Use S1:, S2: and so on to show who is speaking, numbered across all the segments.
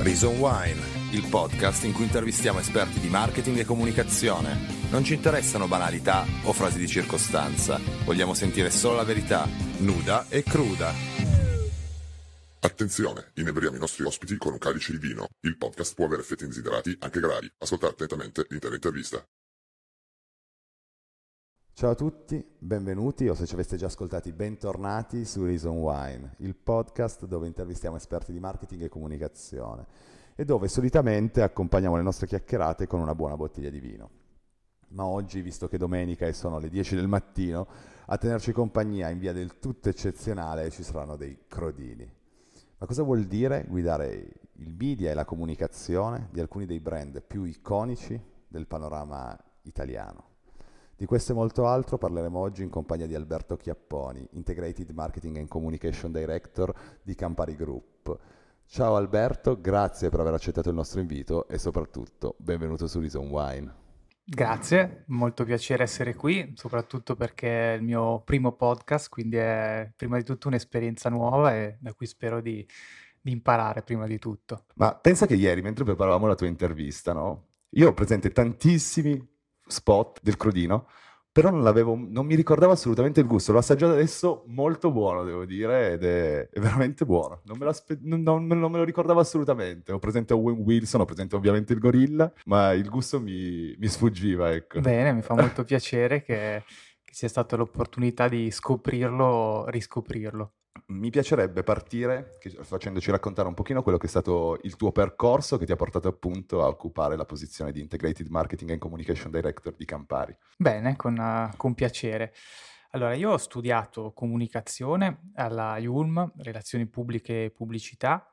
S1: Reason Wine, il podcast in cui intervistiamo esperti di marketing e comunicazione. Non ci interessano banalità o frasi di circostanza, vogliamo sentire solo la verità, nuda e cruda.
S2: Attenzione, inebriamo i nostri ospiti con un calice di vino. Il podcast può avere effetti indesiderati anche gravi. Ascoltate attentamente l'intera intervista.
S3: Ciao a tutti, benvenuti o se ci aveste già ascoltati, bentornati su Reason Wine, il podcast dove intervistiamo esperti di marketing e comunicazione e dove solitamente accompagniamo le nostre chiacchierate con una buona bottiglia di vino. Ma oggi, visto che domenica e sono le 10 del mattino, a tenerci compagnia in via del tutto eccezionale ci saranno dei crodini. Ma cosa vuol dire guidare il media e la comunicazione di alcuni dei brand più iconici del panorama italiano? Di questo e molto altro parleremo oggi in compagnia di Alberto Chiapponi, Integrated Marketing and Communication Director di Campari Group. Ciao Alberto, grazie per aver accettato il nostro invito e soprattutto benvenuto su Reason Wine.
S4: Grazie, molto piacere essere qui, soprattutto perché è il mio primo podcast, quindi è prima di tutto un'esperienza nuova e da cui spero di, di imparare prima di tutto.
S3: Ma pensa che ieri, mentre preparavamo la tua intervista, no? Io ho presente tantissimi spot del crodino, però non, non, mi ricordavo assolutamente il gusto. L'ho assaggiato adesso, molto buono, devo dire, ed è, è veramente buono. Non me, non, non, me, lo ricordavo assolutamente. Ho presente Owen Wilson, ho presente ovviamente il gorilla, ma il gusto mi, mi sfuggiva, ecco.
S4: Bene, mi fa molto piacere che, che sia stata l'opportunità di scoprirlo, riscoprirlo
S3: mi piacerebbe partire facendoci raccontare un pochino quello che è stato il tuo percorso che ti ha portato appunto a occupare la posizione di Integrated Marketing and Communication Director di Campari.
S4: Bene, con, con piacere. Allora, io ho studiato comunicazione alla IULM, relazioni pubbliche e pubblicità,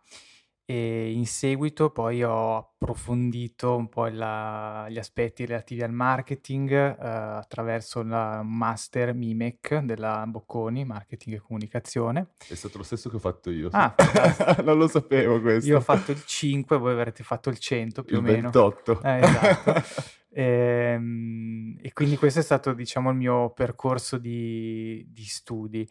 S4: e in seguito poi ho approfondito un po' la- gli aspetti relativi al marketing eh, attraverso la master MIMEC della Bocconi, marketing e comunicazione.
S3: È stato lo stesso che ho fatto io.
S4: Ah,
S3: non lo sapevo questo.
S4: Io ho fatto il 5, voi avrete fatto il 100 più
S3: il
S4: o meno.
S3: 28.
S4: Eh, esatto. e, ehm, e, quindi questo è stato, diciamo, il mio percorso di, di studi.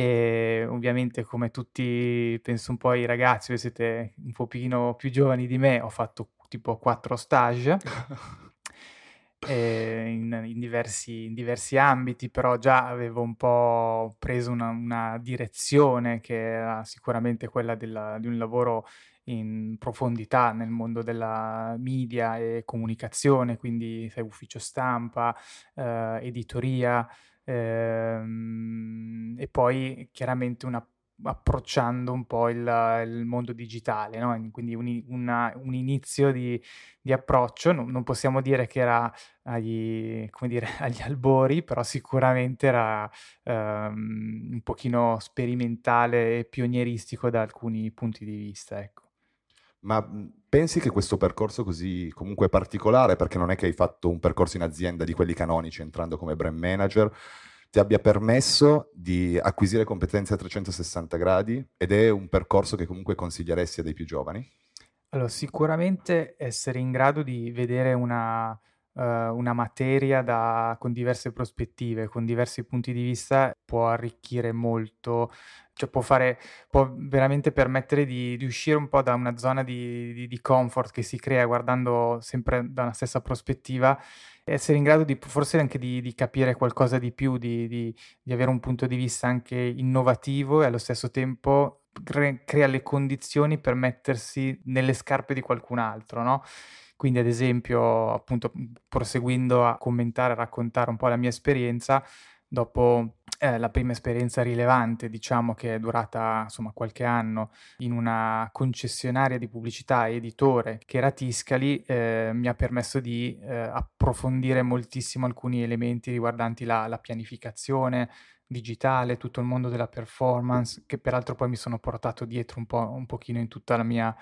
S4: E ovviamente, come tutti, penso un po' ai ragazzi, voi siete un pochino più giovani di me, ho fatto tipo quattro stage in, in, diversi, in, diversi, ambiti, però già avevo un po' preso una, una direzione che era sicuramente quella della, di un lavoro in profondità nel mondo della media e comunicazione, quindi sai, ufficio stampa, eh, editoria, Ehm, e poi chiaramente una, approcciando un po' il, il mondo digitale, no? quindi un, una, un inizio di, di approccio, non, non, possiamo dire che era agli, dire, agli albori, però sicuramente era ehm, un pochino sperimentale e pionieristico da alcuni punti di vista. Ecco.
S3: Ma pensi che questo percorso così comunque particolare, perché non è che hai fatto un percorso in azienda di quelli canonici entrando come brand manager, ti abbia permesso di acquisire competenze a 360 gradi ed è un percorso che comunque consiglieresti a dei più giovani?
S4: Allora, sicuramente essere in grado di vedere una, uh, una materia da, con diverse prospettive, con diversi punti di vista, può arricchire molto cioè può, fare, può veramente permettere di, di, uscire un po' da una zona di, di, di, comfort che si crea guardando sempre da una stessa prospettiva, essere in grado di forse anche di, capire qualcosa di più, di, avere un punto di vista anche innovativo e allo stesso tempo cre- crea le condizioni per mettersi nelle scarpe di qualcun altro, no? Quindi, ad esempio, appunto, proseguendo a commentare, a raccontare un po' la mia esperienza, dopo eh, la prima esperienza rilevante, diciamo che è durata insomma qualche anno in una concessionaria di pubblicità editore che era Tiscali, eh, mi ha permesso di eh, approfondire moltissimo alcuni elementi riguardanti la, la pianificazione digitale, tutto il mondo della performance, che peraltro poi mi sono portato dietro un po' un pochino in tutta la mia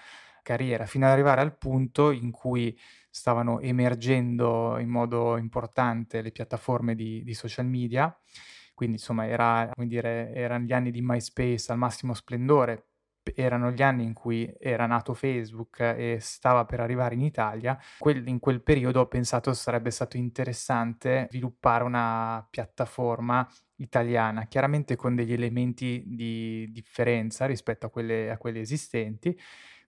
S4: carriera, fino ad arrivare al punto in cui stavano emergendo in modo importante le piattaforme di, di social media, quindi insomma era, dire, erano gli anni di MySpace al massimo splendore, erano gli anni in cui era nato Facebook e stava per arrivare in Italia, in quel periodo ho pensato sarebbe stato interessante sviluppare una piattaforma italiana, chiaramente con degli elementi di differenza rispetto a quelle, a quelle esistenti,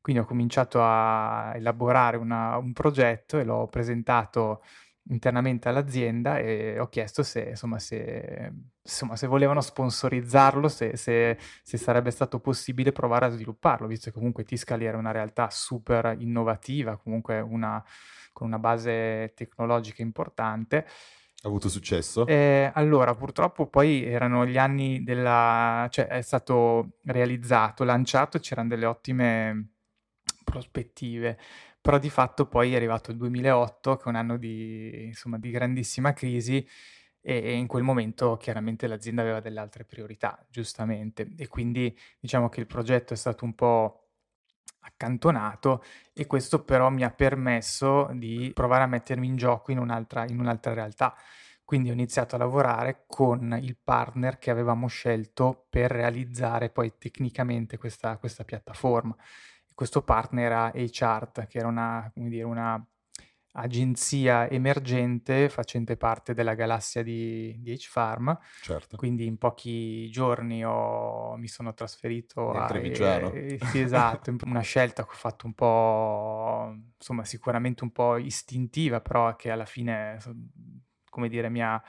S4: Quindi ho cominciato a elaborare una, un progetto e l'ho presentato internamente all'azienda e ho chiesto se, insomma, se, insomma, se volevano sponsorizzarlo, se, se, se, sarebbe stato possibile provare a svilupparlo, visto che comunque Tiscali era una realtà super innovativa, comunque una, con una base tecnologica importante.
S3: Ha avuto successo?
S4: Eh, allora, purtroppo poi erano gli anni della... cioè è stato realizzato, lanciato, c'erano delle ottime prospettive. Però di fatto poi è arrivato il 2008, che è un anno di, insomma, di grandissima crisi, e, in quel momento chiaramente l'azienda aveva delle altre priorità, giustamente, e quindi diciamo che il progetto è stato un po' accantonato e questo però mi ha permesso di provare a mettermi in gioco in un'altra, in un'altra realtà. Quindi ho iniziato a lavorare con il partner che avevamo scelto per realizzare poi tecnicamente questa, questa piattaforma questo partner era HART, che era una, come dire, una agenzia emergente facente parte della galassia di, di H-Farm.
S3: Certo.
S4: Quindi in pochi giorni ho, mi sono trasferito
S3: a Trevigiano.
S4: Eh, sì, esatto, una scelta che ho fatto un po', insomma, sicuramente un po' istintiva, però che alla fine, come dire, mi ha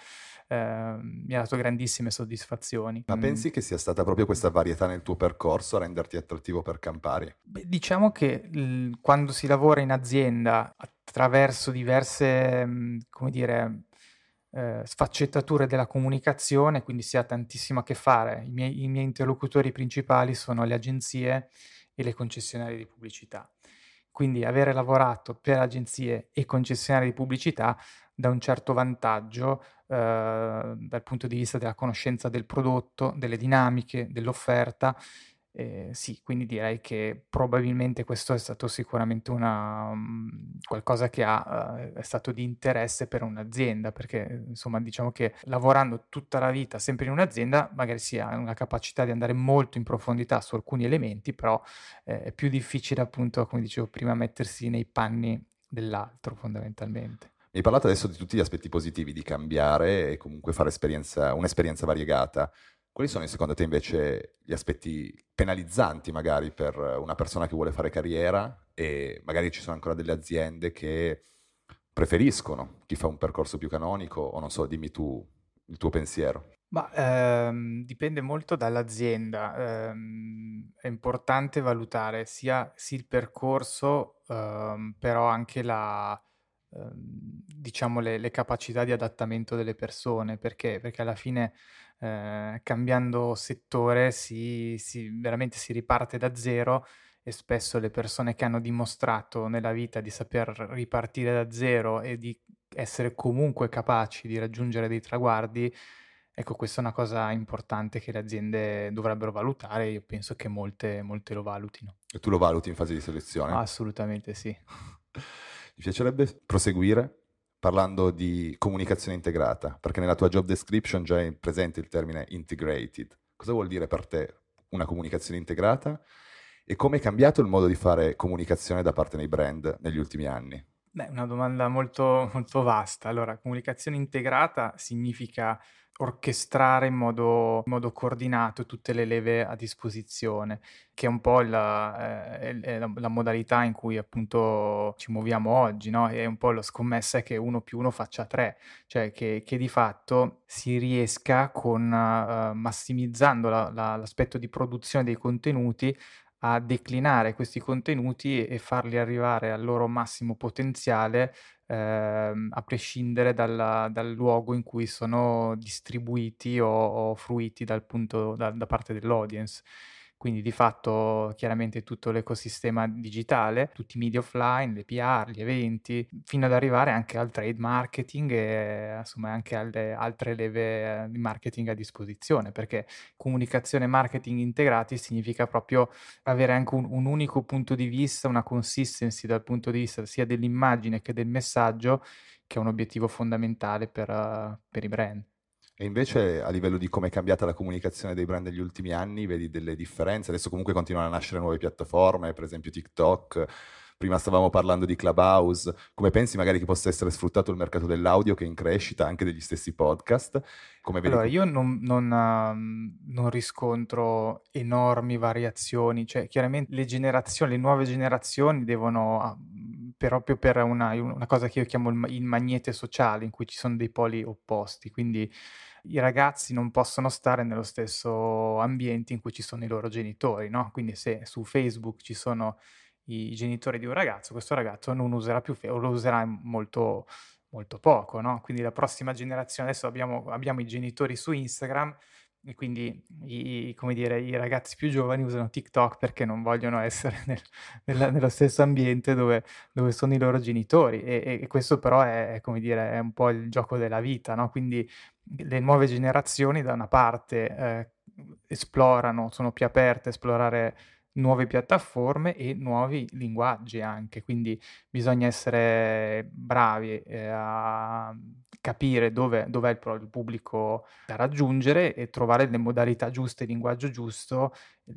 S4: eh, mi ha dato grandissime soddisfazioni.
S3: Ma mm. pensi che sia stata proprio questa varietà nel tuo percorso a renderti attrattivo per Campari?
S4: Beh, diciamo che l- quando si lavora in azienda attraverso diverse, mm, come dire, eh, sfaccettature della comunicazione, quindi si ha tantissimo a che fare. I miei, I miei interlocutori principali sono le agenzie e le concessionarie di pubblicità. Quindi avere lavorato per agenzie e concessionarie di pubblicità dà un certo vantaggio eh, dal punto di vista della conoscenza del prodotto, delle dinamiche, dell'offerta. Eh, sì, quindi direi che probabilmente questo è stato sicuramente una, um, qualcosa che ha, uh, è stato di interesse per un'azienda, perché insomma diciamo che lavorando tutta la vita sempre in un'azienda magari si ha una capacità di andare molto in profondità su alcuni elementi, però eh, è più difficile appunto, come dicevo prima, mettersi nei panni dell'altro fondamentalmente.
S3: Mi hai parlato adesso di tutti gli aspetti positivi di cambiare e comunque fare un'esperienza variegata. Quali sono secondo te invece gli aspetti penalizzanti magari per una persona che vuole fare carriera e magari ci sono ancora delle aziende che preferiscono chi fa un percorso più canonico o non so, dimmi tu il tuo pensiero.
S4: Ma ehm, dipende molto dall'azienda. Ehm, è importante valutare sia, sia il percorso, ehm, però anche la, diciamo le, le, capacità di adattamento delle persone, perché? Perché alla fine eh, cambiando settore si, si, veramente si riparte da zero e spesso le persone che hanno dimostrato nella vita di saper ripartire da zero e di essere comunque capaci di raggiungere dei traguardi, ecco questa è una cosa importante che le aziende dovrebbero valutare e io penso che molte, molte lo valutino.
S3: E tu lo valuti in fase di selezione?
S4: Assolutamente sì.
S3: Mi piacerebbe proseguire parlando di comunicazione integrata, perché nella tua job description già è presente il termine integrated. Cosa vuol dire per te una comunicazione integrata e come è cambiato il modo di fare comunicazione da parte dei brand negli ultimi anni?
S4: Beh, una domanda molto, molto vasta. Allora, comunicazione integrata significa orchestrare in modo, in modo, coordinato tutte le leve a disposizione, che è un po' la, eh, la, la modalità in cui appunto ci muoviamo oggi, no? È un po' la scommessa che uno più uno faccia tre, cioè che, che di fatto si riesca con, uh, massimizzando la, l'aspetto di produzione dei contenuti a declinare questi contenuti e farli arrivare al loro massimo potenziale ehm, a prescindere dalla, dal luogo in cui sono distribuiti o, o fruiti dal punto, da, da parte dell'audience quindi di fatto chiaramente tutto l'ecosistema digitale, tutti i media offline, le PR, gli eventi, fino ad arrivare anche al trade marketing e insomma anche alle altre leve eh, di marketing a disposizione, perché comunicazione e marketing integrati significa proprio avere anche un, un unico punto di vista, una consistency dal punto di vista sia dell'immagine che del messaggio, che è un obiettivo fondamentale per, uh, per i brand.
S3: E invece a livello di come è cambiata la comunicazione dei brand negli ultimi anni, vedi delle differenze? Adesso comunque continuano a nascere nuove piattaforme, per esempio TikTok, prima stavamo parlando di Clubhouse, come pensi magari che possa essere sfruttato il mercato dell'audio che è in crescita, anche degli stessi podcast?
S4: Come allora, io non, non, uh, non, riscontro enormi variazioni, cioè chiaramente le generazioni, le nuove generazioni devono, uh, proprio per una, una, cosa che io chiamo il, il magnete sociale, in cui ci sono dei poli opposti, quindi i ragazzi non possono stare nello stesso ambiente in cui ci sono i loro genitori, no? Quindi se su Facebook ci sono i genitori di un ragazzo, questo ragazzo non userà più Facebook o lo userà molto, molto poco, no? Quindi la prossima generazione, adesso abbiamo, abbiamo i genitori su Instagram e quindi i, dire, i ragazzi più giovani usano TikTok perché non vogliono essere nel, nel, nello stesso ambiente dove, dove, sono i loro genitori e, e questo però è, come dire, è un po' il gioco della vita, no? Quindi le nuove generazioni da una parte eh, esplorano, sono più aperte a esplorare nuove piattaforme e nuovi linguaggi anche, quindi bisogna essere bravi eh, a capire dove, dov'è il, il, pubblico da raggiungere e trovare le modalità giuste, il linguaggio giusto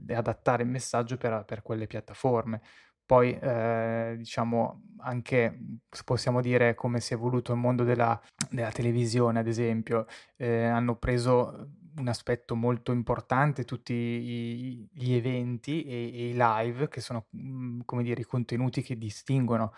S4: e adattare il messaggio per, per quelle piattaforme. Poi, eh, diciamo, anche possiamo dire come si è evoluto il mondo della, della televisione, ad esempio, eh, hanno preso un aspetto molto importante tutti i, gli eventi e, e, i live, che sono, mm, come dire, i contenuti che distinguono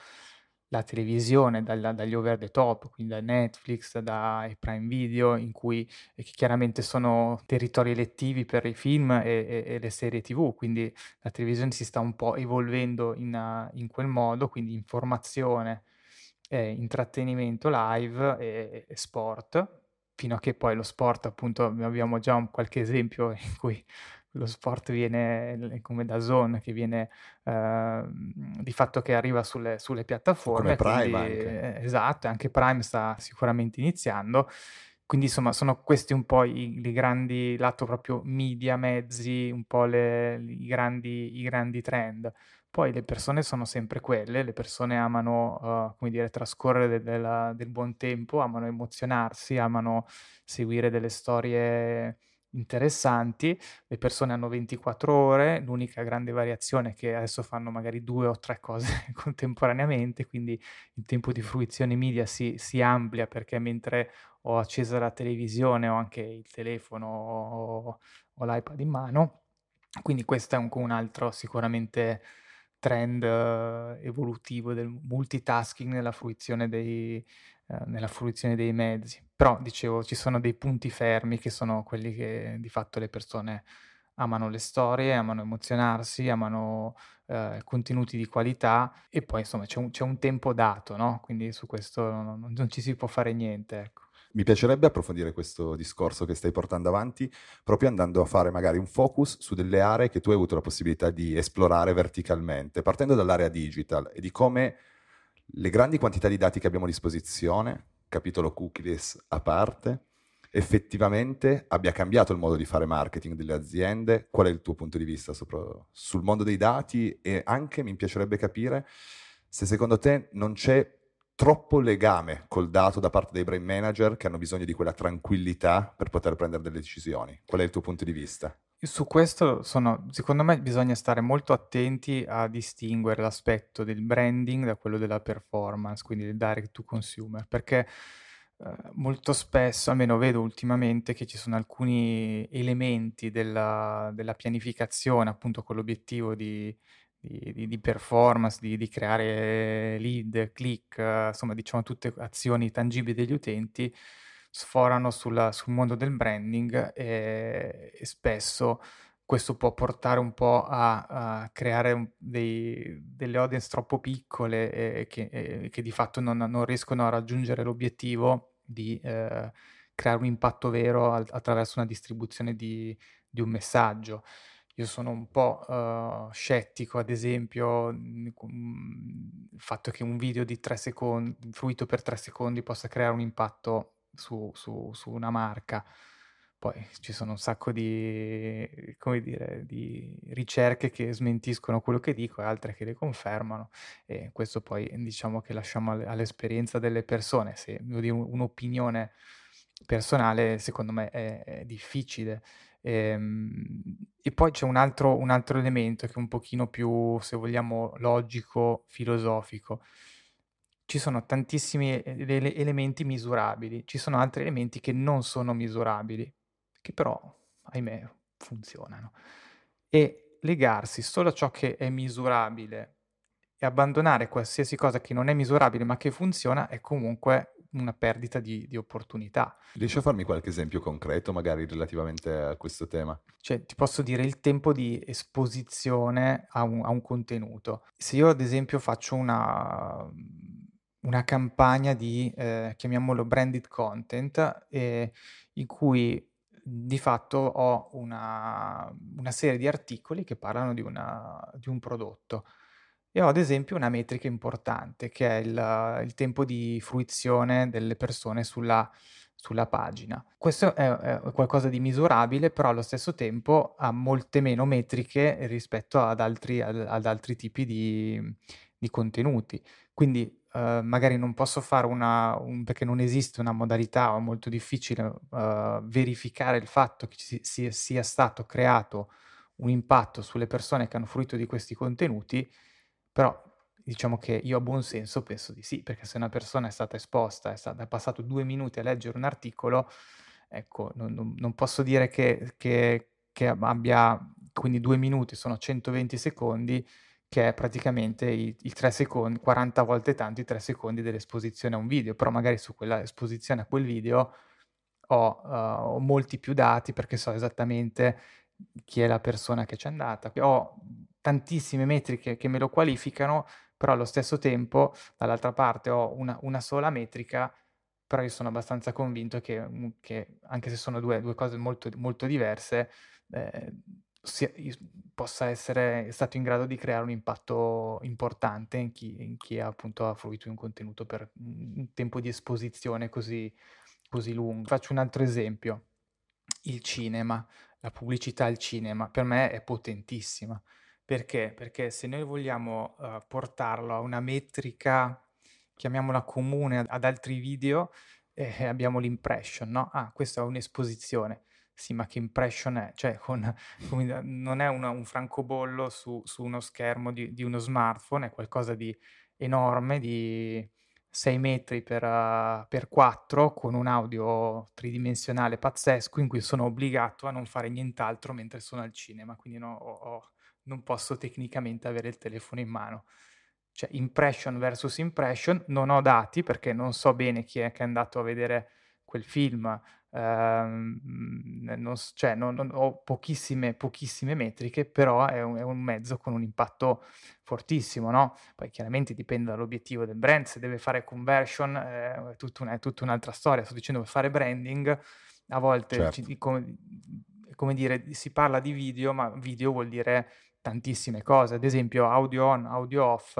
S4: la televisione dalla, dagli over the top, quindi da Netflix, da Prime Video, in cui chiaramente sono territori elettivi per i film e, e, e, le serie TV, quindi la televisione si sta un po' evolvendo in, in quel modo, quindi informazione, eh, intrattenimento live e, e sport, fino a che poi lo sport, appunto, abbiamo già un qualche esempio in cui lo sport viene come da zone, che viene eh, di fatto che arriva sulle, sulle piattaforme.
S3: Come Prime quindi,
S4: anche. esatto, anche Prime sta sicuramente iniziando. Quindi insomma sono questi un po' i, i grandi, lato proprio media, mezzi, un po' le, i, grandi, i grandi trend. Poi le persone sono sempre quelle, le persone amano, uh, come dire, trascorrere de- della, del buon tempo, amano emozionarsi, amano seguire delle storie interessanti, le persone hanno 24 ore, l'unica grande variazione è che adesso fanno magari due o tre cose contemporaneamente, quindi il tempo di fruizione media si, si amplia perché mentre ho accesa la televisione ho anche il telefono o, o l'iPad in mano, quindi questo è un, un altro sicuramente trend uh, evolutivo del multitasking nella fruizione dei, uh, nella fruizione dei mezzi. Però, dicevo, ci sono dei punti fermi che sono quelli che di fatto le persone amano le storie, amano emozionarsi, amano uh, contenuti di qualità e poi insomma c'è un, c'è un tempo dato, no? Quindi su questo non, non ci si può fare niente, ecco.
S3: Mi piacerebbe approfondire questo discorso che stai portando avanti, proprio andando a fare magari un focus su delle aree che tu hai avuto la possibilità di esplorare verticalmente, partendo dall'area digital e di come le grandi quantità di dati che abbiamo a disposizione, capitolo cookies a parte, effettivamente abbia cambiato il modo di fare marketing delle aziende. Qual è il tuo punto di vista sul mondo dei dati? E anche mi piacerebbe capire se secondo te non c'è troppo legame col dato da parte dei brain manager che hanno bisogno di quella tranquillità per poter prendere delle decisioni. Qual è il tuo punto di vista?
S4: Su questo sono, secondo me bisogna stare molto attenti a distinguere l'aspetto del branding da quello della performance, quindi del direct to consumer, perché eh, molto spesso, almeno vedo ultimamente, che ci sono alcuni elementi della, della pianificazione, appunto con l'obiettivo di di, di, performance, di, di, creare lead, click, insomma diciamo tutte azioni tangibili degli utenti, sforano sulla, sul mondo del branding e, e, spesso questo può portare un po' a, a creare dei, delle audience troppo piccole e che, e, che di fatto non, non, riescono a raggiungere l'obiettivo di eh, creare un impatto vero al, attraverso una distribuzione di, di un messaggio. Io sono un po' uh, scettico, ad esempio, il fatto che un video di tre secondi, fruito per tre secondi, possa creare un impatto su, su, su una marca. Poi ci sono un sacco di, come dire, di ricerche che smentiscono quello che dico e altre che le confermano e questo poi diciamo che lasciamo all'esperienza delle persone. Se devo dire un'opinione personale secondo me è, è difficile. E, ehm, e, poi c'è un altro, un altro elemento che è un pochino più, se vogliamo, logico, filosofico. Ci sono tantissimi ele- elementi misurabili, ci sono altri elementi che non sono misurabili, che però, ahimè, funzionano. E legarsi solo a ciò che è misurabile e abbandonare qualsiasi cosa che non è misurabile ma che funziona è comunque una perdita di, di, opportunità.
S3: Riesci a farmi qualche esempio concreto, magari relativamente a questo tema?
S4: Cioè, ti posso dire il tempo di esposizione a un, a un contenuto. Se io, ad esempio, faccio una, una campagna di, eh, chiamiamolo branded content, eh, in cui di fatto ho una, una, serie di articoli che parlano di, una, di un prodotto e ho ad esempio una metrica importante che è il, il tempo di fruizione delle persone sulla, sulla pagina. Questo è, è, qualcosa di misurabile, però allo stesso tempo ha molte meno metriche rispetto ad altri, ad, altri tipi di, di, contenuti. Quindi Uh, magari non posso fare una, un, perché non esiste una modalità, o è molto difficile uh, verificare il fatto che ci sia, sia stato creato un impatto sulle persone che hanno fruito di questi contenuti, però diciamo che io a buon senso penso di sì, perché se una persona è stata esposta, è stata, ha passato due minuti a leggere un articolo, ecco, non, non, non posso dire che, che, che, abbia, quindi due minuti sono 120 secondi, che è praticamente i, i 3 secondi, 40 volte tanto i 3 secondi dell'esposizione a un video, però magari su quella esposizione a quel video ho, uh, ho molti più dati perché so esattamente chi è la persona che c'è andata, ho tantissime metriche che me lo qualificano, però allo stesso tempo dall'altra parte ho una, una sola metrica, però io sono abbastanza convinto che, che anche se sono due, due cose molto, molto diverse, eh, sia, possa essere stato in grado di creare un impatto importante in chi, in chi appunto ha fruito di un contenuto per un tempo di esposizione così, così lungo. Faccio un altro esempio, il cinema, la pubblicità al cinema, per me è potentissima perché? Perché se noi vogliamo uh, portarlo a una metrica, chiamiamola comune ad altri video, eh, abbiamo l'impression, no? Ah, questa è un'esposizione. Sì, ma che impression è? Cioè, con, con, non è una, un francobollo su, su, uno schermo di, di, uno smartphone, è qualcosa di enorme, di 6 metri per, uh, per 4, con un audio tridimensionale pazzesco, in cui sono obbligato a non fare nient'altro mentre sono al cinema. Quindi no, ho, ho non posso tecnicamente avere il telefono in mano. Cioè, impression versus impression, non ho dati perché non so bene chi è che è andato a vedere quel film, ehm, non, cioè, non, non, ho pochissime, pochissime metriche, però è un, è un, mezzo con un impatto fortissimo, no? Poi chiaramente dipende dall'obiettivo del brand, se deve fare conversion eh, è, tutta una, è, tutta un'altra storia, sto dicendo per fare branding, a volte certo. ci, come, come dire, si parla di video, ma video vuol dire tantissime cose, ad esempio audio on, audio off,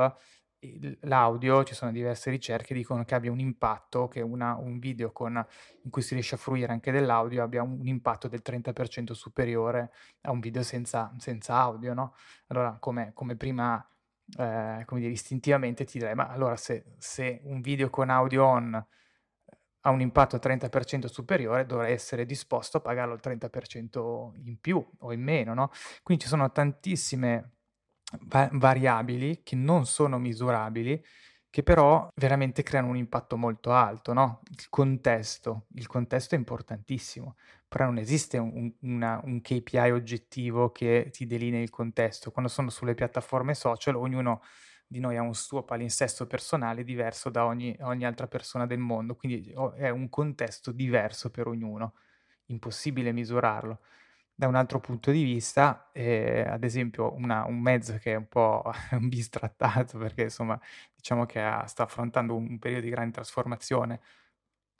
S4: l'audio, ci sono diverse ricerche che dicono che abbia un impatto, che una, un video con, in cui si riesce a fruire anche dell'audio abbia un, impatto del 30% superiore a un video senza, senza audio, no? Allora, come, come prima, eh, come dire, istintivamente ti direi, ma allora se, se un video con audio on ha un impatto 30% superiore, dovrei essere disposto a pagarlo il 30% in più o in meno, no? Quindi ci sono tantissime va- variabili che non sono misurabili, che però veramente creano un impatto molto alto, no? Il contesto, il contesto è importantissimo, però non esiste un, una, un KPI oggettivo che ti delinei il contesto. Quando sono sulle piattaforme social, ognuno di noi ha un suo palinsesto personale diverso da ogni, ogni altra persona del mondo, quindi è un contesto diverso per ognuno, impossibile misurarlo. Da un altro punto di vista, eh, ad esempio, una, un mezzo che è un po' bistrattato perché insomma diciamo che ha, sta affrontando un periodo di grande trasformazione,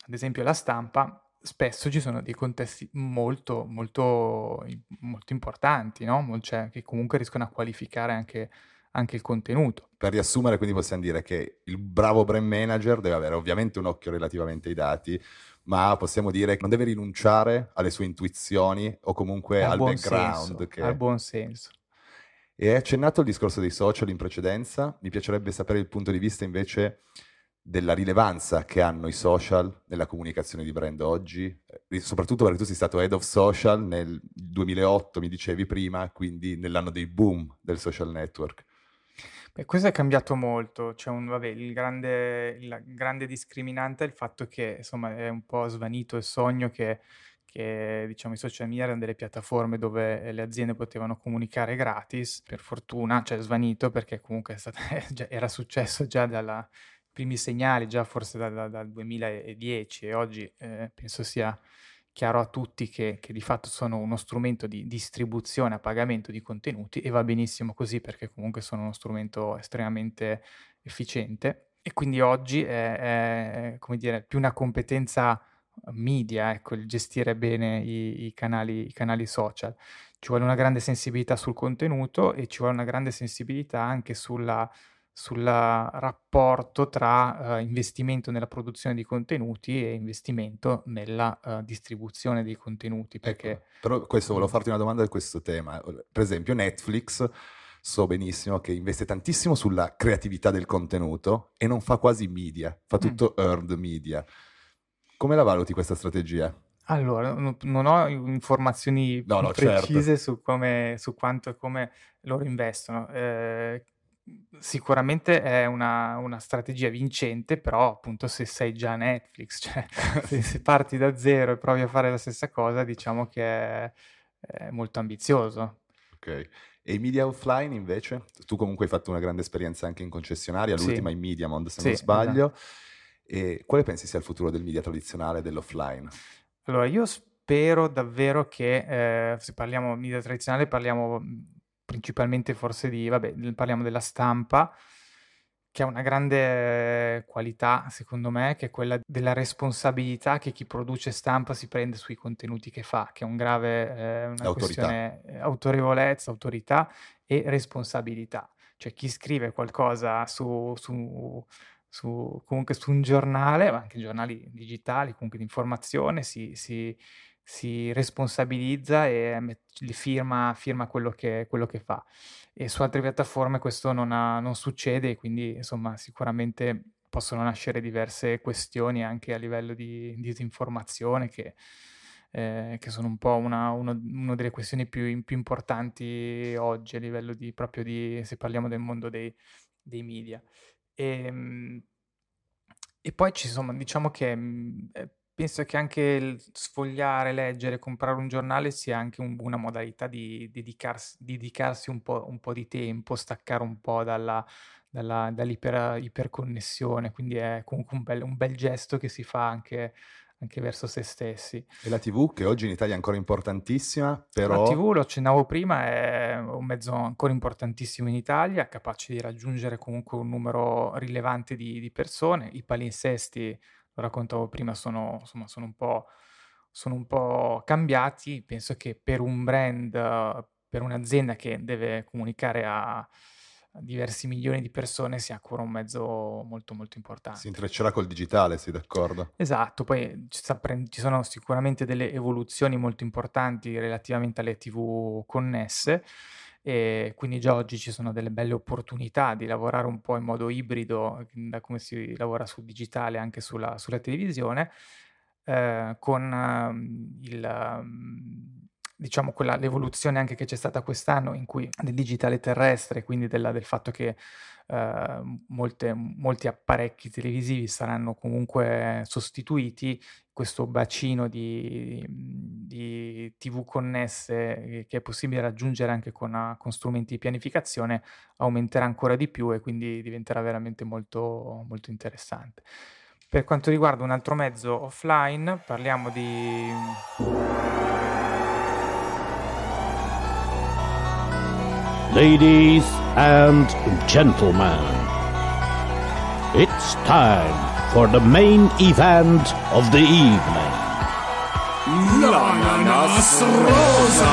S4: ad esempio la stampa, spesso ci sono dei contesti molto, molto, molto importanti, no? cioè, che comunque riescono a qualificare anche anche il contenuto.
S3: Per riassumere, quindi possiamo dire che il bravo brand manager deve avere ovviamente un occhio relativamente ai dati, ma possiamo dire che non deve rinunciare alle sue intuizioni o comunque al, al background.
S4: Senso,
S3: che...
S4: Al buon senso.
S3: E hai accennato il discorso dei social in precedenza, mi piacerebbe sapere il punto di vista invece della rilevanza che hanno i social nella comunicazione di brand oggi, eh, soprattutto perché tu sei stato head of social nel 2008, mi dicevi prima, quindi nell'anno dei boom del social network.
S4: Beh, questo è cambiato molto, c'è un, vabbè, il grande, il grande discriminante è il fatto che insomma è un po' svanito il sogno che, che diciamo, i social media erano delle piattaforme dove le aziende potevano comunicare gratis, per fortuna, cioè svanito perché comunque stata, era successo già dalla primi segnali già forse dal, dal 2010 e oggi eh, penso sia chiaro a tutti che, che, di fatto sono uno strumento di distribuzione a pagamento di contenuti e va benissimo così perché comunque sono uno strumento estremamente efficiente e quindi oggi è, è come dire, più una competenza media, ecco, il gestire bene i, i, canali, i canali social. Ci vuole una grande sensibilità sul contenuto e ci vuole una grande sensibilità anche sulla sul rapporto tra uh, investimento nella produzione di contenuti e investimento nella uh, distribuzione dei contenuti. Perché... Ecco,
S3: però questo volevo farti una domanda di questo tema. Per esempio Netflix so benissimo che investe tantissimo sulla creatività del contenuto e non fa quasi media, fa mm. tutto mm. earned media. Come la valuti questa strategia?
S4: Allora, non ho informazioni no, no, precise certo. su, come, su quanto e come loro investono. Eh, Sicuramente è una, una, strategia vincente, però appunto se sei già Netflix, cioè se, se, parti da zero e provi a fare la stessa cosa, diciamo che è, è molto ambizioso.
S3: Ok. E i media offline invece? Tu comunque hai fatto una grande esperienza anche in concessionaria, l'ultima sì. in Mediamond se sì, non sbaglio. Esatto. E quale pensi sia il futuro del media tradizionale e dell'offline?
S4: Allora, io spero davvero che, eh, se parliamo media tradizionale, parliamo principalmente forse di, vabbè, parliamo della stampa, che ha una grande qualità, secondo me, che è quella della responsabilità che chi produce stampa si prende sui contenuti che fa, che è un grave, eh, una questione eh, autorevolezza, autorità e responsabilità. Cioè chi scrive qualcosa su, su, su, comunque su un giornale, ma anche giornali digitali, comunque di informazione, si, si si responsabilizza e firma, firma quello, che, quello, che, fa. E su altre piattaforme questo non, ha, non succede, quindi insomma sicuramente possono nascere diverse questioni anche a livello di, disinformazione che, eh, che sono un po' una, una, una delle questioni più, più, importanti oggi a livello di proprio di, se parliamo del mondo dei, dei media. E, ehm, e poi ci sono, diciamo che eh, Penso che anche il sfogliare, leggere, comprare un giornale sia anche un una modalità di dedicarsi dedicarsi un po' un po' di tempo, staccare un po' dalla dalla dall'iper iperconnessione, quindi è comunque un bel un bel gesto che si fa anche anche verso se stessi.
S3: E la TV, che oggi in Italia è ancora importantissima, però...
S4: La TV, lo accennavo prima, è un mezzo ancora importantissimo in Italia, capace di raggiungere comunque un numero rilevante di di persone. I palinsesti lo raccontavo prima, sono, insomma, sono, un po', sono un po' cambiati. Penso che per un brand, per un'azienda che deve comunicare a diversi milioni di persone sia ancora un mezzo molto molto importante.
S3: Si intreccerà col digitale, sei d'accordo?
S4: Esatto, poi ci sono sicuramente delle evoluzioni molto importanti relativamente alle TV connesse e quindi già oggi ci sono delle belle opportunità di lavorare un po' in modo ibrido, da come si lavora sul digitale anche sulla, sulla televisione, eh, con uh, il, um, diciamo quella, l'evoluzione anche che c'è stata quest'anno in cui del digitale terrestre, quindi della, del fatto che uh, molte, molti apparecchi televisivi saranno comunque sostituiti, questo bacino di, di TV connesse che è possibile raggiungere anche con, con, strumenti di pianificazione aumenterà ancora di più e quindi diventerà veramente molto, molto interessante. Per quanto riguarda un altro mezzo offline, parliamo di...
S5: Ladies and gentlemen, it's time for the main event of the evening.
S3: L'ananas rosa!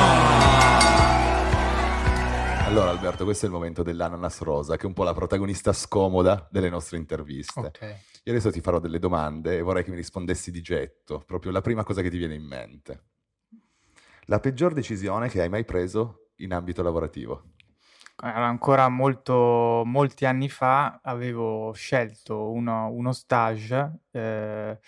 S3: Allora Alberto, questo è il momento dell'ananas rosa, che è un po' la protagonista scomoda delle nostre interviste.
S4: Okay.
S3: Io adesso ti farò delle domande e vorrei che mi rispondessi di getto, proprio la prima cosa che ti viene in mente. La peggior decisione che hai mai preso in ambito lavorativo?
S4: Ancora molto, molti anni fa, avevo scelto uno, uno stage eh,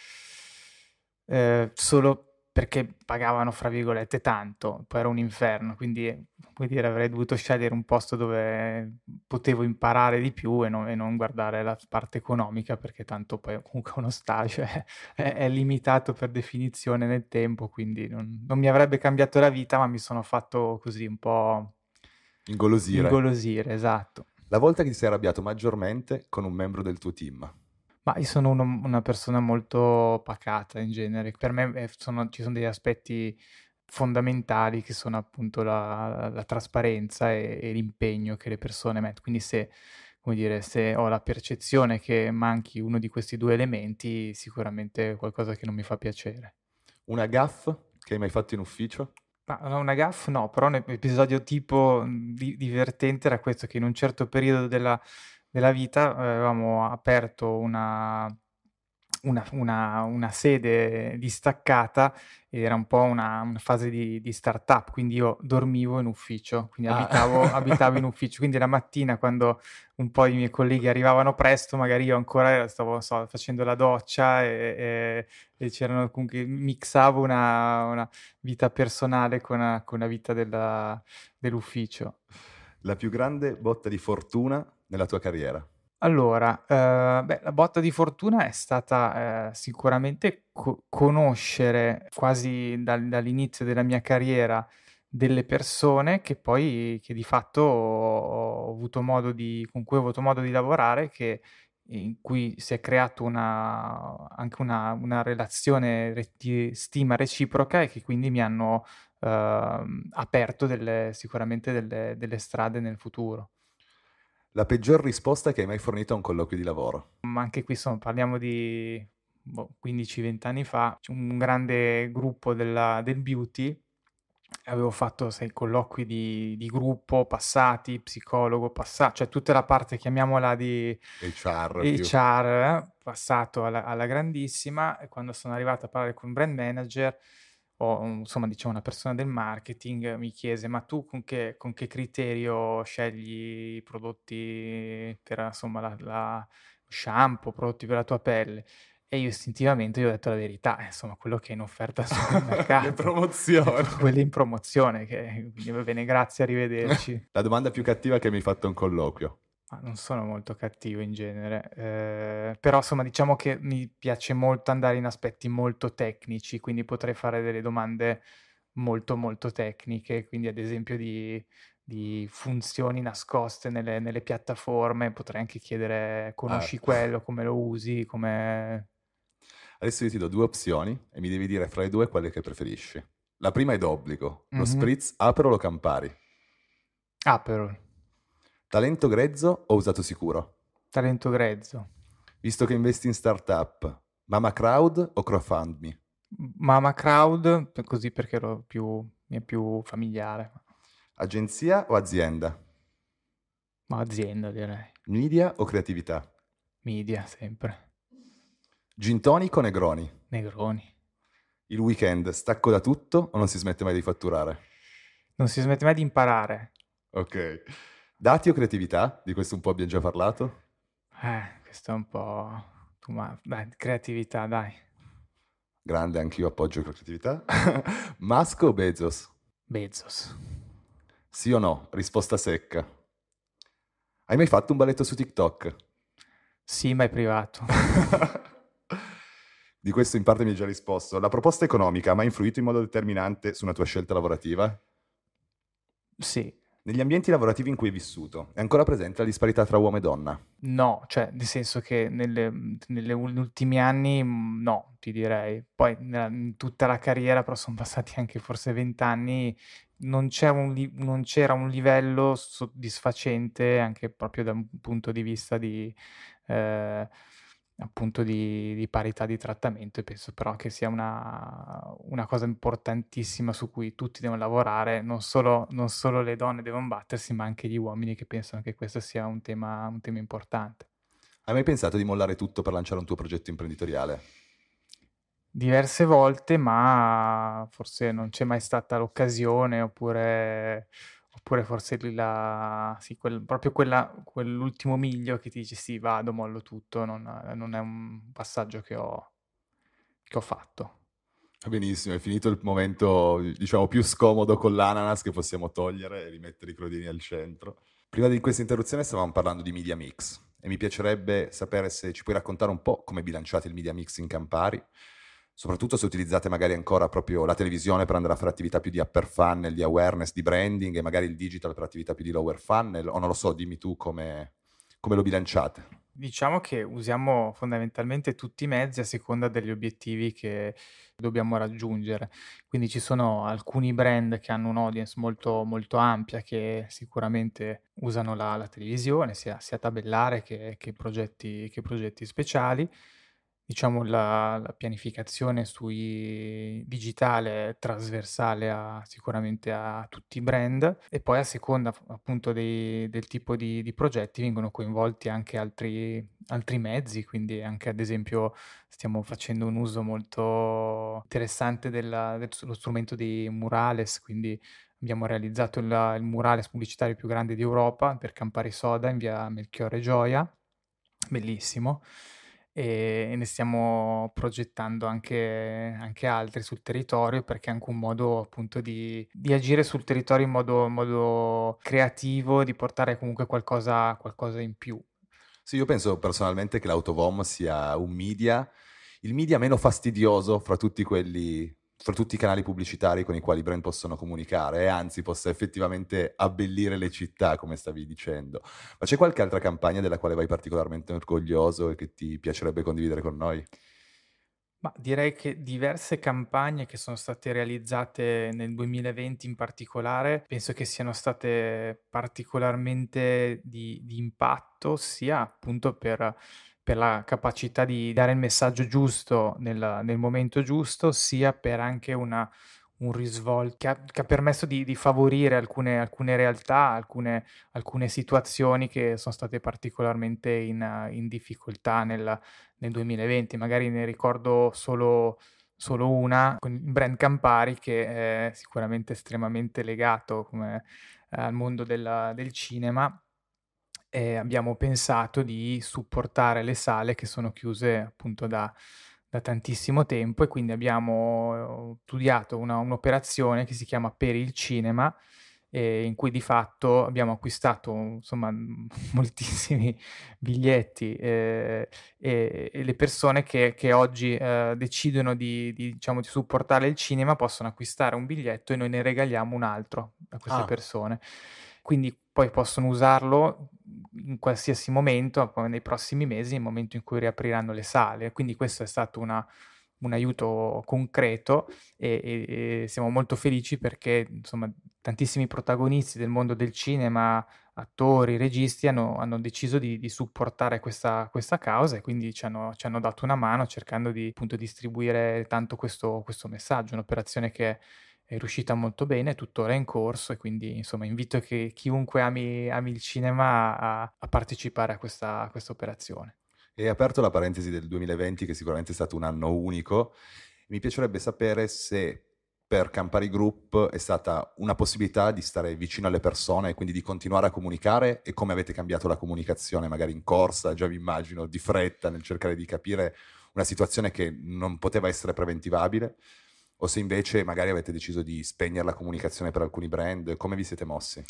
S4: eh, solo perché pagavano, fra virgolette, tanto, poi era un inferno, quindi dire avrei dovuto scegliere un posto dove potevo imparare di più e non, e non guardare la parte economica, perché tanto poi comunque uno stage è, è limitato per definizione nel tempo, quindi non, non mi avrebbe cambiato la vita, ma mi sono fatto così un po'
S3: Ingolosire.
S4: ingolosire, esatto.
S3: La volta che ti sei arrabbiato maggiormente con un membro del tuo team.
S4: Ma io sono uno- una persona molto pacata in genere. Per me eh, sono- ci sono degli aspetti fondamentali che sono appunto la, la trasparenza e, e l'impegno che le persone mettono. Quindi se, come dire, se ho la percezione che manchi uno di questi due elementi, sicuramente è qualcosa che non mi fa piacere.
S3: Una gaff che hai mai fatto in ufficio?
S4: Ma una gaff no, però un episodio tipo mh, di- divertente era questo, che in un certo periodo della, della vita eh, avevamo aperto una, una, una- una sede distaccata, era un po' una, una fase di, di startup, quindi io dormivo in ufficio, quindi
S3: Ah.
S4: abitavo, abitavo in ufficio, quindi la mattina quando un po' i miei colleghi arrivavano presto, magari io ancora stavo so, facendo la doccia e, e- e c'erano comunque, mixavo una, una vita personale con la, con la vita della- dell'ufficio.
S3: La più grande botta di fortuna nella tua carriera?
S4: Allora, eh, beh, la botta di fortuna è stata eh, sicuramente co- conoscere quasi dal- dall'inizio della mia carriera delle persone che poi, che di fatto ho, avuto modo di, con cui ho avuto modo di lavorare, che, in cui si è creata anche una, una relazione re- di stima reciproca e che quindi mi hanno ehm, aperto delle- sicuramente delle- delle strade nel futuro.
S3: La peggior risposta che hai mai fornito a un colloquio di lavoro?
S4: Ma anche qui insomma, parliamo di boh, 15-20 anni fa, c'è un grande gruppo della- del beauty, avevo fatto sai, colloqui di, di gruppo passati, psicologo passato, cioè tutta la parte, chiamiamola di
S3: HR.
S4: HR, eh, passato alla, alla grandissima, e quando sono arrivato a parlare con un brand manager, o insomma diciamo una persona del marketing, mi chiese, ma tu con che, con che criterio scegli i prodotti per insomma la, la- shampoo, prodotti per la tua pelle? E io istintivamente gli ho detto la verità, eh, insomma, quello che è in offerta sul mercato.
S3: Le promozioni.
S4: Quelli in promozione, che quindi va bene, grazie, arrivederci.
S3: La domanda più cattiva che mi hai fatto un colloquio?
S4: Ma non sono molto cattivo in genere, eh, però insomma diciamo che mi piace molto andare in aspetti molto tecnici, quindi potrei fare delle domande molto molto tecniche, quindi ad esempio di, di funzioni nascoste nelle, nelle piattaforme, potrei anche chiedere conosci
S3: Ah.
S4: quello, come lo usi, come...
S3: Adesso io ti do due opzioni e mi devi dire fra le due quelle che preferisci. La prima è d'obbligo, lo
S4: Mhm.
S3: spritz Aperol o Campari.
S4: Aperol,
S3: Talento grezzo o usato sicuro?
S4: talento grezzo,
S3: Visto che investi in startup, Mama Crowd o CrowdFundMe?
S4: Mama Crowd, così perché ero più, mi è più familiare,
S3: Agenzia o azienda?
S4: ma azienda direi,
S3: Media o creatività?
S4: media sempre,
S3: Gin tonic o Negroni?
S4: Negroni.
S3: Il weekend stacco da tutto o non si smette mai di fatturare?
S4: Non si smette mai di imparare.
S3: Ok. Dati o creatività? Di questo un po' abbiamo già parlato.
S4: Eh, questo è un po'... Dai, creatività, dai.
S3: Grande, anch'io appoggio la creatività. Musk o Bezos?
S4: Bezos.
S3: Sì o no? Risposta secca. Hai mai fatto un balletto su TikTok?
S4: Sì, ma è privato.
S3: Di questo in parte mi hai già risposto. La proposta economica ha mai influito in modo determinante su una tua scelta lavorativa?
S4: Sì.
S3: Negli ambienti lavorativi in cui hai vissuto, è ancora presente la disparità tra uomo e donna?
S4: No, cioè, nel senso che negli ultimi anni mm, no, ti direi. Poi in tutta la carriera, però sono passati anche forse vent'anni, non non c'era un livello soddisfacente anche proprio da un punto di vista di, eh, appunto di, di parità di trattamento e penso però che sia una, una cosa importantissima su cui tutti devono lavorare, non solo, non solo le donne devono battersi, ma anche gli uomini che pensano che questo sia un tema, un tema importante.
S3: Hai mai pensato di mollare tutto per lanciare un tuo progetto imprenditoriale?
S4: Diverse volte, ma forse non c'è mai stata l'occasione oppure, oppure forse la, sì, quel, proprio quella, quell'ultimo miglio che ti dice sì, vado, mollo tutto, non, non è un passaggio che ho, che ho fatto.
S3: Benissimo, è finito il momento, diciamo, più scomodo con l'ananas che possiamo togliere e rimettere i crodini al centro. Prima di questa interruzione stavamo parlando di media mix e mi piacerebbe sapere se ci puoi raccontare un po' come bilanciate il media mix in Campari, soprattutto se utilizzate magari ancora proprio la televisione per andare a fare attività più di upper funnel, di awareness, di branding e magari il digital per attività più di lower funnel, o non lo so, dimmi tu come, come lo bilanciate.
S4: Diciamo che usiamo fondamentalmente tutti i mezzi a seconda degli obiettivi che dobbiamo raggiungere. Quindi ci sono alcuni brand che hanno un'audience molto, molto ampia che sicuramente usano la, la televisione, sia, sia tabellare che, che, progetti, che progetti speciali diciamo la, la pianificazione sui digitale trasversale a, sicuramente a tutti i brand e poi a seconda appunto dei, del tipo di, di, progetti vengono coinvolti anche altri, altri mezzi, quindi anche ad esempio stiamo facendo un uso molto interessante della, dello strumento di Murales, quindi abbiamo realizzato il, il murales pubblicitario più grande d'Europa per Campari Soda in via Melchiorre Gioia, bellissimo e ne stiamo progettando anche, anche altri sul territorio perché è anche un modo appunto di, di agire sul territorio in modo, in modo, creativo, di portare comunque qualcosa, qualcosa in più.
S3: Sì, io penso personalmente che l'autovom sia un media, il media meno fastidioso fra tutti quelli fra tutti i canali pubblicitari con i quali i brand possono comunicare e anzi possa effettivamente abbellire le città, come stavi dicendo. Ma c'è qualche altra campagna della quale vai particolarmente orgoglioso e che ti piacerebbe condividere con noi?
S4: Ma direi che diverse campagne che sono state realizzate nel 2020 in particolare, penso che siano state particolarmente di, di impatto, sia appunto per per la capacità di dare il messaggio giusto nel, nel momento giusto, sia per anche una, un risvolto che ha, che ha permesso di, di favorire alcune, alcune realtà, alcune, alcune, situazioni che sono state particolarmente in, in difficoltà nel, nel, 2020. Magari ne ricordo solo, solo una, con il brand Campari, che è sicuramente estremamente legato come, eh, al mondo della, del cinema e abbiamo pensato di supportare le sale che sono chiuse appunto da, da tantissimo tempo e quindi abbiamo studiato una, un'operazione che si chiama Per il Cinema eh, in cui di fatto abbiamo acquistato insomma moltissimi biglietti eh, e, e, le persone che, che oggi eh, decidono di, di, diciamo, di supportare il cinema possono acquistare un biglietto e noi ne regaliamo un altro a queste ah. persone quindi poi possono usarlo in qualsiasi momento, nei prossimi mesi, nel momento in cui riapriranno le sale. Quindi questo è stato una, un aiuto concreto e, e, e, siamo molto felici perché insomma tantissimi protagonisti del mondo del cinema, attori, registi hanno, hanno deciso di, di supportare questa, questa, causa e quindi ci hanno, ci hanno, dato una mano cercando di appunto distribuire tanto questo, questo messaggio, un'operazione che è riuscita molto bene, tuttora è in corso e quindi insomma invito che chiunque ami, ami il cinema a, a partecipare a questa, a questa operazione.
S3: E aperto la parentesi del 2020 che sicuramente è stato un anno unico, mi piacerebbe sapere se per Campari Group è stata una possibilità di stare vicino alle persone e quindi di continuare a comunicare e come avete cambiato la comunicazione, magari in corsa, già vi immagino, di fretta nel cercare di capire una situazione che non poteva essere preventivabile o se invece magari avete deciso di spegnere la comunicazione per alcuni brand, come vi siete mossi?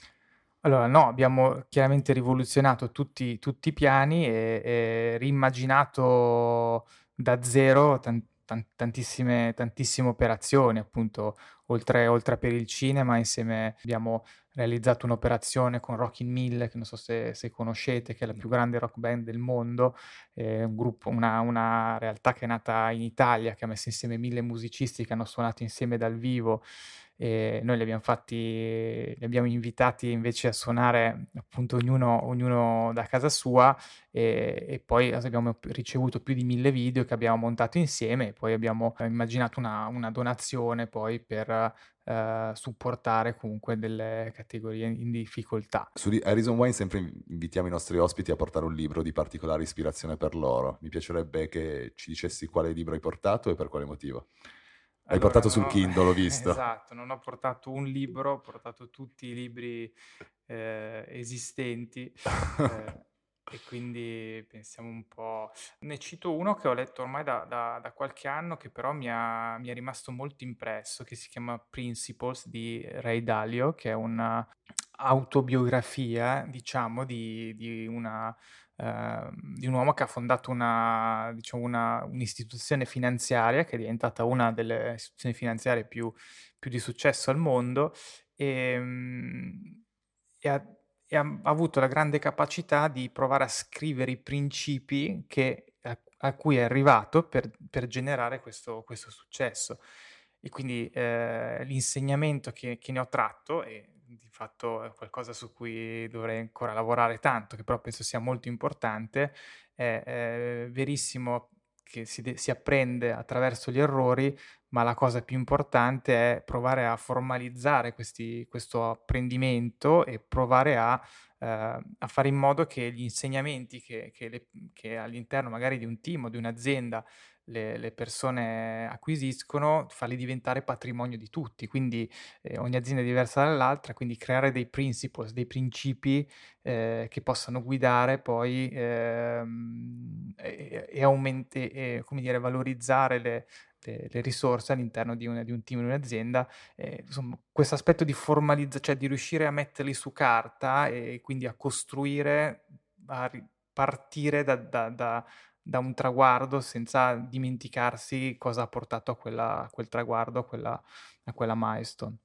S4: Allora, no, abbiamo chiaramente rivoluzionato tutti, tutti i piani e, e rimmaginato da zero tant- tantissime, tantissime operazioni, appunto, oltre, oltre per il cinema, insieme abbiamo realizzato un'operazione con Rockin' Mill, che non so se, se, conoscete, che è la più grande rock band del mondo, eh, un gruppo, una, una, realtà che è nata in Italia, che ha messo insieme mille musicisti che hanno suonato insieme dal vivo. E noi li abbiamo fatti, li abbiamo invitati invece a suonare appunto ognuno, ognuno da casa sua. E, e, poi abbiamo ricevuto più di mille video che abbiamo montato insieme. E poi abbiamo immaginato una, una donazione poi per eh, supportare comunque delle categorie in difficoltà.
S3: Su Harrison Wine sempre invitiamo i nostri ospiti a portare un libro di particolare ispirazione per loro. Mi piacerebbe che ci dicessi quale libro hai portato e per quale motivo. L'hai
S4: Allora,
S3: portato sul
S4: ho
S3: Kindle, ho visto.
S4: esatto, non ho portato un libro, ho portato tutti i libri, ehm, esistenti, ehm, e quindi pensiamo un po' ne cito uno che ho letto ormai da da da qualche anno, che però mi ha mi è rimasto molto impresso, che si chiama Principles di Ray Dalio, che è una autobiografia, diciamo, di di una ehm, di un uomo che ha fondato una diciamo una un'istituzione finanziaria, che è diventata una delle istituzioni finanziarie più più di successo al mondo, ehm, e ha e ha avuto la grande capacità di provare a scrivere i principi che a a cui è arrivato per per generare questo questo successo. E quindi, ehm, l'insegnamento che che ne ho tratto, e di fatto è qualcosa su cui dovrei ancora lavorare tanto, che però penso sia molto importante, è, ehm, verissimo che si de si apprende attraverso gli errori, ma la cosa più importante è provare a formalizzare questi questo apprendimento e provare a ehm, a fare in modo che gli insegnamenti che che le che all'interno magari di un team o di un'azienda le le persone acquisiscono, farli diventare patrimonio di tutti. Quindi, ehm, ogni azienda è diversa dall'altra, quindi creare dei principles, dei principi, ehm, che possano guidare poi, ehm, e e aument e e dire, valorizzare le le le risorse all'interno di un di un team, di un'azienda. Ehm, insomma, questo aspetto di formalizza cioè di riuscire a metterli su carta e quindi a costruire, a ri partire da da da da un traguardo senza dimenticarsi cosa ha portato a quella a quel traguardo, a quella a quella milestone.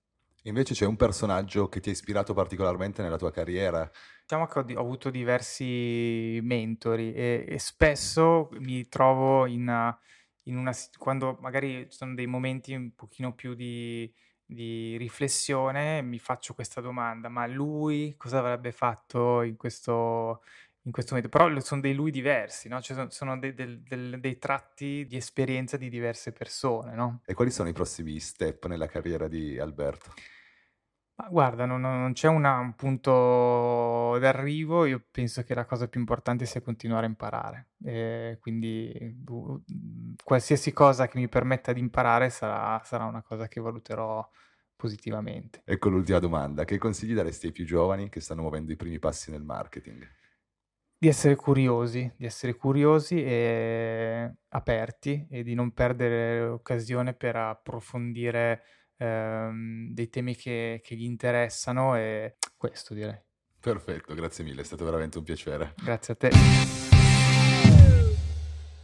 S3: Invece c'è un personaggio che ti ha ispirato particolarmente nella tua carriera?
S4: Diciamo che ho ho avuto diversi mentori e e spesso mi trovo in in una quando magari ci sono dei momenti un pochino più di di riflessione, mi faccio questa domanda: "Ma lui cosa avrebbe fatto in questo in questo momento?" Però l son dei lui diversi, no, cioè son sono de del del dei tratti di esperienza di diverse persone, no?
S3: E quali sono i prossimi step nella carriera di Alberto?
S4: Ma guarda, non non c'è una un punto d'arrivo, io penso che la cosa più importante sia continuare a imparare. Ehm, quindi, bu qualsiasi cosa che mi permetta di imparare sarà sarà una cosa che valuterò positivamente.
S3: Ecco l'ultima domanda: che consigli daresti ai più giovani che stanno muovendo i primi passi nel marketing?
S4: Di essere curiosi, di essere curiosi e aperti e di non perdere occasione per approfondire, ehm, dei temi che che gli interessano e questo direi.
S3: Perfetto, grazie mille, è stato veramente un piacere.
S4: Grazie a te.